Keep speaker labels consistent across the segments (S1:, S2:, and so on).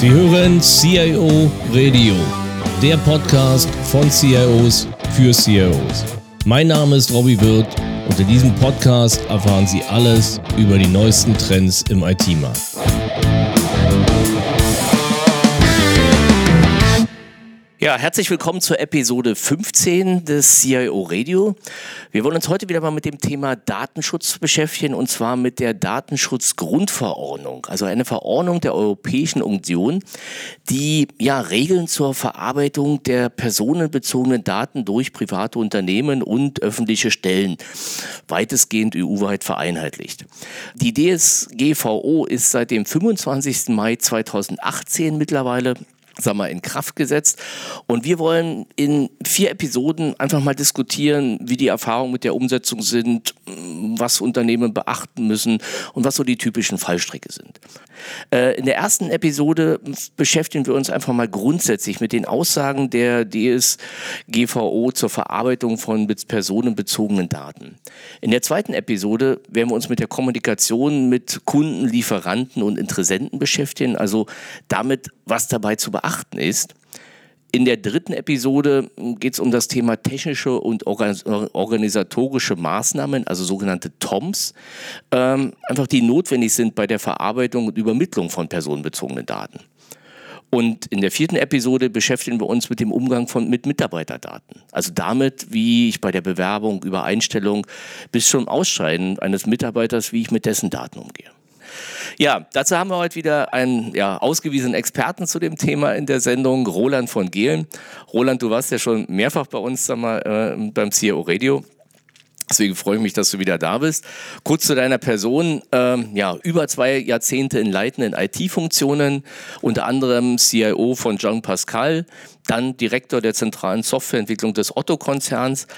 S1: Sie hören CIO Radio, der Podcast von CIOs für CIOs. Mein Name ist Robbie Wirth und in diesem Podcast erfahren Sie alles über die neuesten Trends im IT-Markt.
S2: Ja, herzlich willkommen zur Episode 15 des CIO Radio. Wir wollen uns heute wieder mal mit dem Thema Datenschutz beschäftigen und zwar mit der Datenschutzgrundverordnung, also eine Verordnung der Europäischen Union, die ja Regeln zur Verarbeitung der personenbezogenen Daten durch private Unternehmen und öffentliche Stellen weitestgehend EU-weit vereinheitlicht. Die DSGVO ist seit dem 25. Mai 2018 mittlerweile sag mal, in Kraft gesetzt. Und wir wollen in vier Episoden einfach mal diskutieren, wie die Erfahrungen mit der Umsetzung sind, was Unternehmen beachten müssen und was so die typischen Fallstricke sind. Äh, in der ersten Episode beschäftigen wir uns einfach mal grundsätzlich mit den Aussagen der DSGVO zur Verarbeitung von personenbezogenen Daten. In der zweiten Episode werden wir uns mit der Kommunikation mit Kunden, Lieferanten und Interessenten beschäftigen, also damit, was dabei zu beachten ist. In der dritten Episode geht es um das Thema technische und organisatorische Maßnahmen, also sogenannte TOMs, ähm, einfach die notwendig sind bei der Verarbeitung und Übermittlung von personenbezogenen Daten. Und in der vierten Episode beschäftigen wir uns mit dem Umgang von, mit Mitarbeiterdaten. Also damit, wie ich bei der Bewerbung, über Einstellung bis zum Ausscheiden eines Mitarbeiters, wie ich mit dessen Daten umgehe. Ja, dazu haben wir heute wieder einen ja, ausgewiesenen Experten zu dem Thema in der Sendung, Roland von Gehlen. Roland, du warst ja schon mehrfach bei uns sag mal, äh, beim CIO Radio. Deswegen freue ich mich, dass du wieder da bist. Kurz zu deiner Person. Ähm, ja, über zwei Jahrzehnte in leitenden IT-Funktionen, unter anderem CIO von Jean Pascal, dann Direktor der zentralen Softwareentwicklung des Otto-Konzerns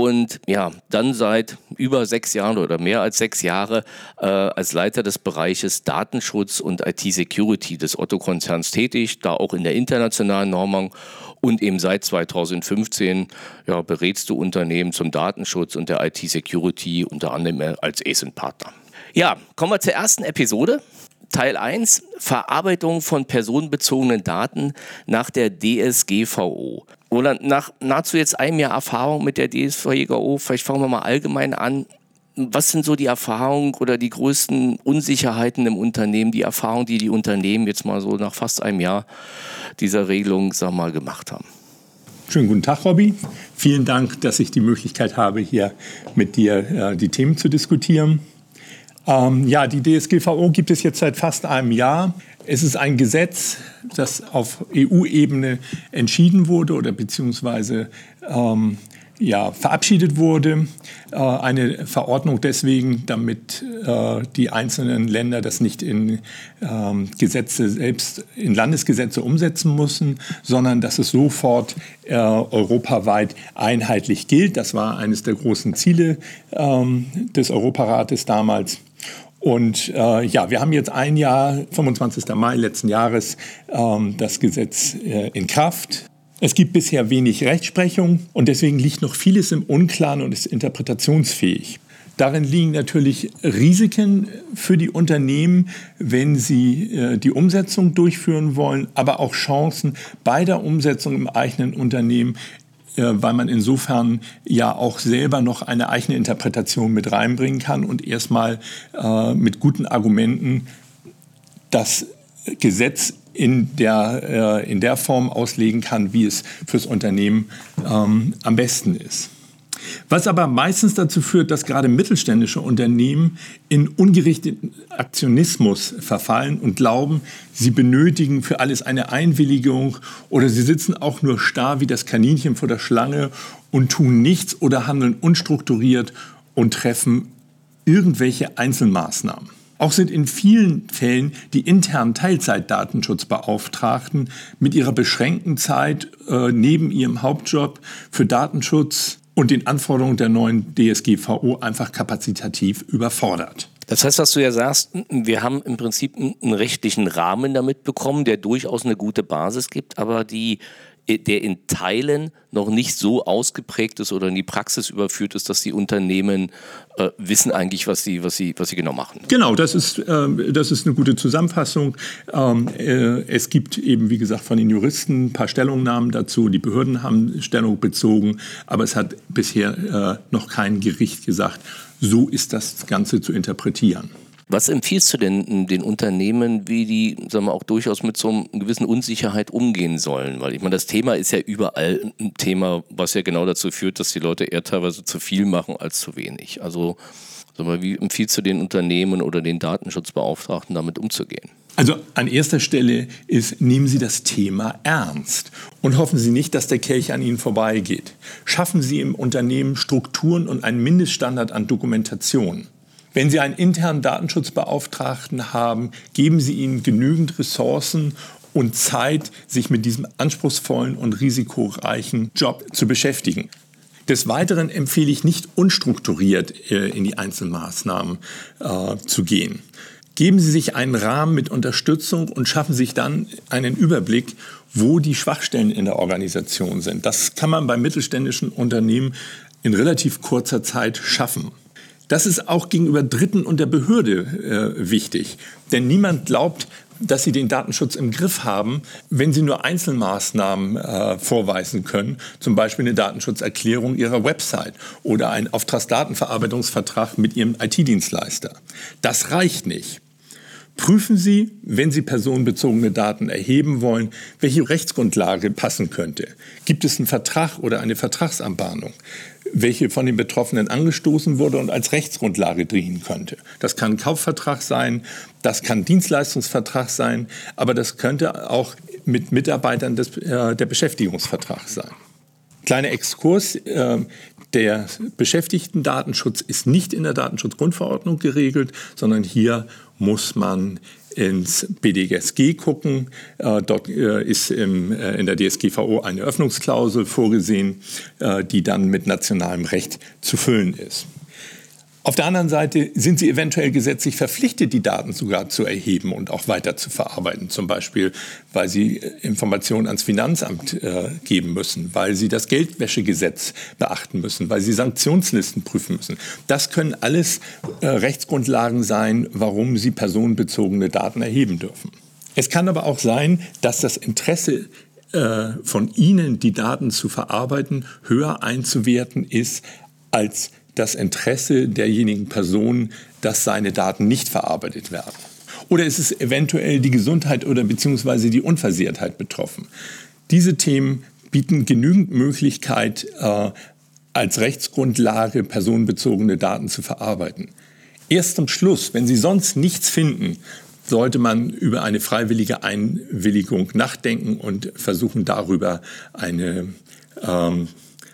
S2: und ja, dann seit über sechs Jahren oder mehr als sechs Jahre äh, als Leiter des Bereiches Datenschutz und IT-Security des Otto-Konzerns tätig, da auch in der internationalen Normung und eben seit 2015 ja, berätst du Unternehmen zum Datenschutz und der IT-Security unter anderem als ASIN-Partner. Ja, kommen wir zur ersten Episode. Teil 1, Verarbeitung von personenbezogenen Daten nach der DSGVO. Oder nach nahezu jetzt einem Jahr Erfahrung mit der DSGVO, vielleicht fangen wir mal allgemein an. Was sind so die Erfahrungen oder die größten Unsicherheiten im Unternehmen, die Erfahrungen, die die Unternehmen jetzt mal so nach fast einem Jahr dieser Regelung, sag mal, gemacht haben?
S3: Schönen guten Tag, Robby. Vielen Dank, dass ich die Möglichkeit habe, hier mit dir äh, die Themen zu diskutieren. Ähm, ja, die DSGVO gibt es jetzt seit fast einem Jahr. Es ist ein Gesetz, das auf EU-Ebene entschieden wurde oder beziehungsweise ähm, ja, verabschiedet wurde. Äh, eine Verordnung deswegen, damit äh, die einzelnen Länder das nicht in ähm, Gesetze selbst, in Landesgesetze umsetzen müssen, sondern dass es sofort äh, europaweit einheitlich gilt. Das war eines der großen Ziele ähm, des Europarates damals. Und äh, ja, wir haben jetzt ein Jahr, 25. Mai letzten Jahres, ähm, das Gesetz äh, in Kraft. Es gibt bisher wenig Rechtsprechung und deswegen liegt noch vieles im Unklaren und ist interpretationsfähig. Darin liegen natürlich Risiken für die Unternehmen, wenn sie äh, die Umsetzung durchführen wollen, aber auch Chancen bei der Umsetzung im eigenen Unternehmen weil man insofern ja auch selber noch eine eigene Interpretation mit reinbringen kann und erstmal äh, mit guten Argumenten das Gesetz in der, äh, in der Form auslegen kann, wie es fürs Unternehmen ähm, am besten ist. Was aber meistens dazu führt, dass gerade mittelständische Unternehmen in ungerichteten Aktionismus verfallen und glauben, sie benötigen für alles eine Einwilligung oder sie sitzen auch nur starr wie das Kaninchen vor der Schlange und tun nichts oder handeln unstrukturiert und treffen irgendwelche Einzelmaßnahmen. Auch sind in vielen Fällen die internen Teilzeitdatenschutzbeauftragten mit ihrer beschränkten Zeit äh, neben ihrem Hauptjob für Datenschutz und den Anforderungen der neuen DSGVO einfach kapazitativ überfordert.
S2: Das heißt, was du ja sagst, wir haben im Prinzip einen rechtlichen Rahmen damit bekommen, der durchaus eine gute Basis gibt, aber die der in Teilen noch nicht so ausgeprägt ist oder in die Praxis überführt ist, dass die Unternehmen äh, wissen eigentlich, was sie, was, sie, was sie genau machen.
S3: Genau, das ist, äh, das ist eine gute Zusammenfassung. Ähm, äh, es gibt eben, wie gesagt, von den Juristen ein paar Stellungnahmen dazu. Die Behörden haben Stellung bezogen, aber es hat bisher äh, noch kein Gericht gesagt, so ist das Ganze zu interpretieren.
S2: Was empfiehlst du denn den Unternehmen, wie die sagen wir, auch durchaus mit so einer gewissen Unsicherheit umgehen sollen? Weil ich meine, das Thema ist ja überall ein Thema, was ja genau dazu führt, dass die Leute eher teilweise zu viel machen als zu wenig. Also sag mal, wie empfiehlst du den Unternehmen oder den Datenschutzbeauftragten damit umzugehen?
S3: Also an erster Stelle ist, nehmen Sie das Thema ernst und hoffen Sie nicht, dass der Kelch an Ihnen vorbeigeht. Schaffen Sie im Unternehmen Strukturen und einen Mindeststandard an Dokumentation. Wenn Sie einen internen Datenschutzbeauftragten haben, geben Sie ihm genügend Ressourcen und Zeit, sich mit diesem anspruchsvollen und risikoreichen Job zu beschäftigen. Des Weiteren empfehle ich nicht unstrukturiert äh, in die Einzelmaßnahmen äh, zu gehen. Geben Sie sich einen Rahmen mit Unterstützung und schaffen sich dann einen Überblick, wo die Schwachstellen in der Organisation sind. Das kann man bei mittelständischen Unternehmen in relativ kurzer Zeit schaffen. Das ist auch gegenüber Dritten und der Behörde äh, wichtig. Denn niemand glaubt, dass sie den Datenschutz im Griff haben, wenn sie nur Einzelmaßnahmen äh, vorweisen können, zum Beispiel eine Datenschutzerklärung ihrer Website oder einen Auftragsdatenverarbeitungsvertrag mit ihrem IT-Dienstleister. Das reicht nicht. Prüfen Sie, wenn Sie personenbezogene Daten erheben wollen, welche Rechtsgrundlage passen könnte. Gibt es einen Vertrag oder eine Vertragsanbahnung? Welche von den Betroffenen angestoßen wurde und als Rechtsgrundlage dienen könnte. Das kann Kaufvertrag sein, das kann Dienstleistungsvertrag sein, aber das könnte auch mit Mitarbeitern des, äh, der Beschäftigungsvertrag sein. Kleiner Exkurs. Äh, der Beschäftigtendatenschutz ist nicht in der Datenschutzgrundverordnung geregelt, sondern hier muss man ins BDSG gucken. Äh, dort äh, ist äh, in der DSGVO eine Öffnungsklausel vorgesehen, die dann mit nationalem Recht zu füllen ist. Auf der anderen Seite sind sie eventuell gesetzlich verpflichtet, die Daten sogar zu erheben und auch weiter zu verarbeiten. Zum Beispiel, weil sie äh, Informationen ans Finanzamt äh, geben müssen, weil sie das Geldwäschegesetz beachten müssen, weil sie Sanktionslisten prüfen müssen. Das können alles äh, Rechtsgrundlagen sein, warum sie personenbezogene Daten erheben dürfen. Es kann aber auch sein, dass das Interesse äh, von Ihnen, die Daten zu verarbeiten, höher einzuwerten ist als das Interesse derjenigen Person, dass seine Daten nicht verarbeitet werden? Oder ist es eventuell die Gesundheit oder beziehungsweise die Unversehrtheit betroffen? Diese Themen bieten genügend Möglichkeit, äh, als Rechtsgrundlage personenbezogene Daten zu verarbeiten. Erst zum Schluss, wenn Sie sonst nichts finden, sollte man über eine freiwillige Einwilligung nachdenken und versuchen darüber eine ähm,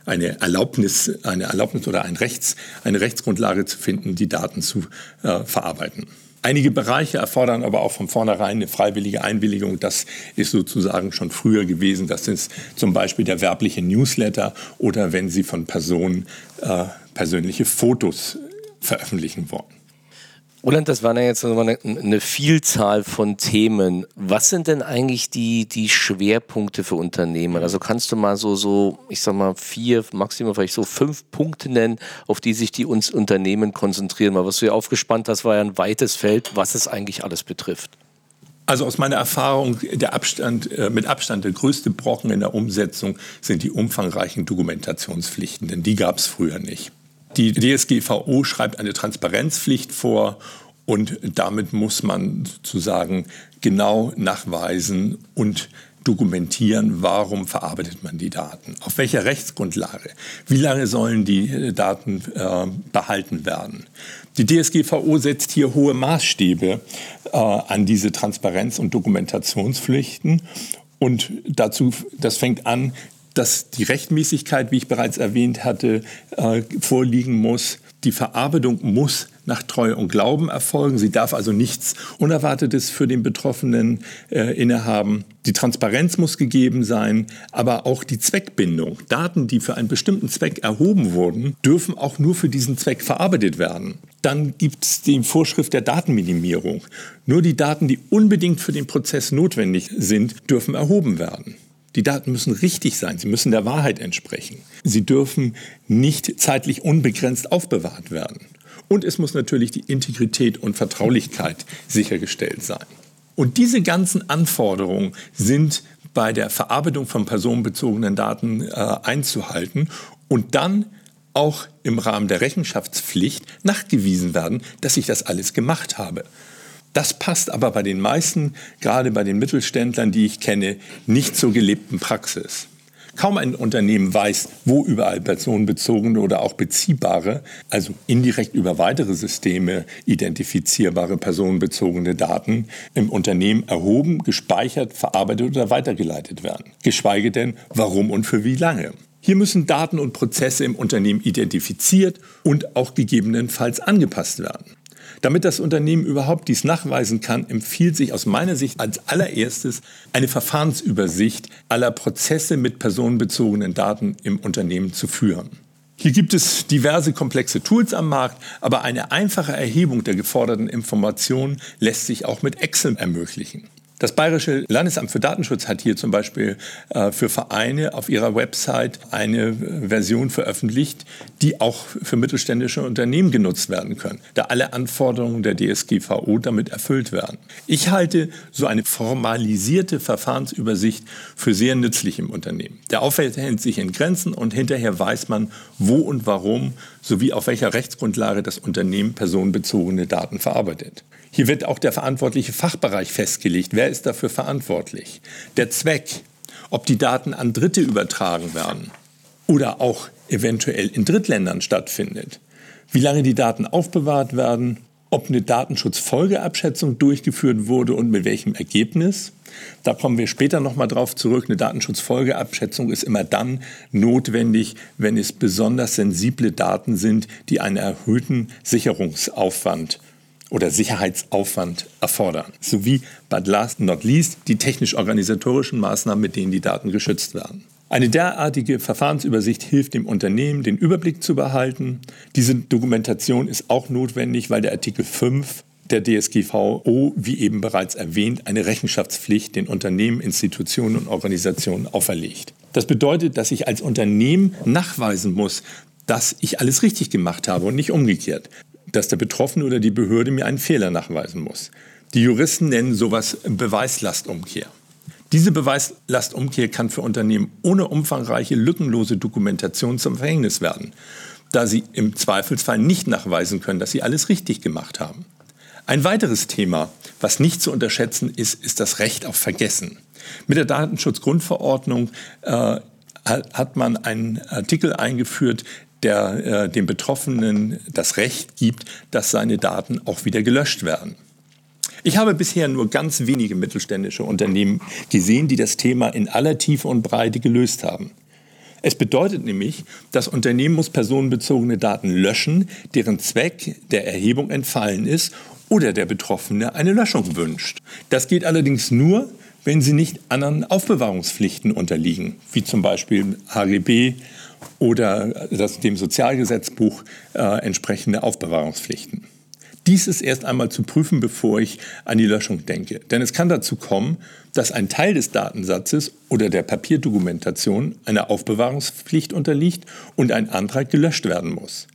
S3: eine Erlaubnis, eine Erlaubnis oder ein Rechts, eine Rechtsgrundlage zu finden, die Daten zu äh, verarbeiten. Einige Bereiche erfordern aber auch von vornherein eine freiwillige Einwilligung. Das ist sozusagen schon früher gewesen. Das ist zum Beispiel der werbliche Newsletter oder wenn Sie von Personen äh, persönliche Fotos veröffentlichen wollen.
S2: Roland, das waren ja jetzt eine, eine, Vielzahl von Themen. Was sind denn eigentlich die, die Schwerpunkte für Unternehmen? Also kannst du mal so, so, ich sag mal, vier, maximal vielleicht so fünf Punkte nennen, auf die sich die uns Unternehmen konzentrieren? Weil was du ja aufgespannt hast, war ja ein weites Feld, was es eigentlich alles betrifft.
S3: Also aus meiner Erfahrung, der Abstand, äh, mit Abstand der größte Brocken in der Umsetzung sind die umfangreichen Dokumentationspflichten, denn die gab es früher nicht. Die DSGVO schreibt eine Transparenzpflicht vor und damit muss man sozusagen genau nachweisen und dokumentieren, warum verarbeitet man die Daten, auf welcher Rechtsgrundlage, wie lange sollen die äh, Daten äh, behalten werden. Die DSGVO setzt hier hohe Maßstäbe äh, an diese Transparenz- und Dokumentationspflichten und dazu, das fängt an, dass die Rechtmäßigkeit, wie ich bereits erwähnt hatte, äh, vorliegen muss. Die Verarbeitung muss nach Treue und Glauben erfolgen. Sie darf also nichts Unerwartetes für den Betroffenen äh, innehaben. Die Transparenz muss gegeben sein, aber auch die Zweckbindung. Daten, die für einen bestimmten Zweck erhoben wurden, dürfen auch nur für diesen Zweck verarbeitet werden. Dann gibt es die Vorschrift der Datenminimierung. Nur die Daten, die unbedingt für den Prozess notwendig sind, dürfen erhoben werden. Die Daten müssen richtig sein, sie müssen der Wahrheit entsprechen. Sie dürfen nicht zeitlich unbegrenzt aufbewahrt werden. Und es muss natürlich die Integrität und Vertraulichkeit sichergestellt sein. Und diese ganzen Anforderungen sind bei der Verarbeitung von personenbezogenen Daten äh, einzuhalten und dann auch im Rahmen der Rechenschaftspflicht nachgewiesen werden, dass ich das alles gemacht habe. Das passt aber bei den meisten, gerade bei den Mittelständlern, die ich kenne, nicht zur gelebten Praxis. Kaum ein Unternehmen weiß, wo überall personenbezogene oder auch beziehbare, also indirekt über weitere Systeme identifizierbare personenbezogene Daten im Unternehmen erhoben, gespeichert, verarbeitet oder weitergeleitet werden. Geschweige denn, warum und für wie lange. Hier müssen Daten und Prozesse im Unternehmen identifiziert und auch gegebenenfalls angepasst werden. Damit das Unternehmen überhaupt dies nachweisen kann, empfiehlt sich aus meiner Sicht als allererstes eine Verfahrensübersicht aller Prozesse mit personenbezogenen Daten im Unternehmen zu führen. Hier gibt es diverse komplexe Tools am Markt, aber eine einfache Erhebung der geforderten Informationen lässt sich auch mit Excel ermöglichen. Das Bayerische Landesamt für Datenschutz hat hier zum Beispiel äh, für Vereine auf ihrer Website eine äh, Version veröffentlicht, die auch für mittelständische Unternehmen genutzt werden können, da alle Anforderungen der DSGVO damit erfüllt werden. Ich halte so eine formalisierte Verfahrensübersicht für sehr nützlich im Unternehmen. Der Aufwand hält sich in Grenzen und hinterher weiß man, wo und warum sowie auf welcher Rechtsgrundlage das Unternehmen personenbezogene Daten verarbeitet. Hier wird auch der verantwortliche Fachbereich festgelegt. Wer ist dafür verantwortlich? Der Zweck, ob die Daten an Dritte übertragen werden oder auch eventuell in Drittländern stattfindet. Wie lange die Daten aufbewahrt werden, ob eine Datenschutzfolgeabschätzung durchgeführt wurde und mit welchem Ergebnis. Da kommen wir später nochmal drauf zurück. Eine Datenschutzfolgeabschätzung ist immer dann notwendig, wenn es besonders sensible Daten sind, die einen erhöhten Sicherungsaufwand oder Sicherheitsaufwand erfordern, sowie but last not least die technisch-organisatorischen Maßnahmen, mit denen die Daten geschützt werden. Eine derartige Verfahrensübersicht hilft dem Unternehmen, den Überblick zu behalten. Diese Dokumentation ist auch notwendig, weil der Artikel 5 der DSGVO, wie eben bereits erwähnt, eine Rechenschaftspflicht den Unternehmen, Institutionen und Organisationen auferlegt. Das bedeutet, dass ich als Unternehmen nachweisen muss, dass ich alles richtig gemacht habe und nicht umgekehrt dass der Betroffene oder die Behörde mir einen Fehler nachweisen muss. Die Juristen nennen sowas Beweislastumkehr. Diese Beweislastumkehr kann für Unternehmen ohne umfangreiche, lückenlose Dokumentation zum Verhängnis werden, da sie im Zweifelsfall nicht nachweisen können, dass sie alles richtig gemacht haben. Ein weiteres Thema, was nicht zu unterschätzen ist, ist das Recht auf Vergessen. Mit der Datenschutzgrundverordnung äh, hat man einen Artikel eingeführt, der äh, dem Betroffenen das Recht gibt, dass seine Daten auch wieder gelöscht werden. Ich habe bisher nur ganz wenige mittelständische Unternehmen gesehen, die das Thema in aller Tiefe und Breite gelöst haben. Es bedeutet nämlich, das Unternehmen muss personenbezogene Daten löschen, deren Zweck der Erhebung entfallen ist oder der Betroffene eine Löschung wünscht. Das geht allerdings nur, wenn sie nicht anderen Aufbewahrungspflichten unterliegen, wie zum Beispiel HGB, oder das, dem Sozialgesetzbuch äh, entsprechende Aufbewahrungspflichten. Dies ist erst einmal zu prüfen, bevor ich an die Löschung denke. Denn es kann dazu kommen, dass ein Teil des Datensatzes oder der Papierdokumentation einer Aufbewahrungspflicht unterliegt und ein Antrag gelöscht werden muss.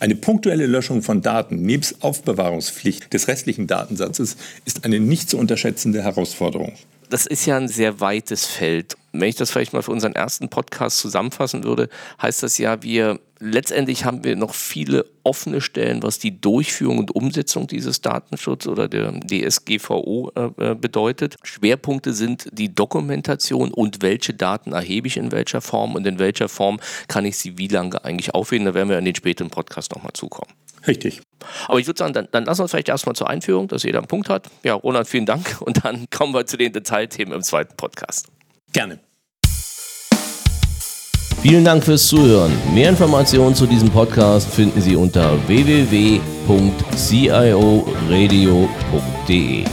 S3: Eine punktuelle Löschung von Daten nebst Aufbewahrungspflicht des restlichen Datensatzes ist eine nicht zu unterschätzende Herausforderung.
S2: Das ist ja ein sehr weites Feld. Wenn ich das vielleicht mal für unseren ersten Podcast zusammenfassen würde, heißt das ja, wir letztendlich haben wir noch viele offene Stellen, was die Durchführung und Umsetzung dieses Datenschutz oder der DSGVO äh, äh, bedeutet. Schwerpunkte sind die Dokumentation und welche Daten erhebe ich in welcher Form und in welcher Form kann ich sie wie lange eigentlich aufheben. Da werden wir in den späteren Podcast nochmal zukommen.
S3: Richtig.
S2: Aber ich würde sagen, dann, dann lass uns vielleicht erstmal zur Einführung, dass jeder einen Punkt hat. Ja, Ronald, vielen Dank und dann kommen wir zu den Detailthemen im zweiten Podcast.
S3: Gerne.
S1: Vielen Dank fürs Zuhören. Mehr Informationen zu diesem Podcast finden Sie unter www.cioradio.de.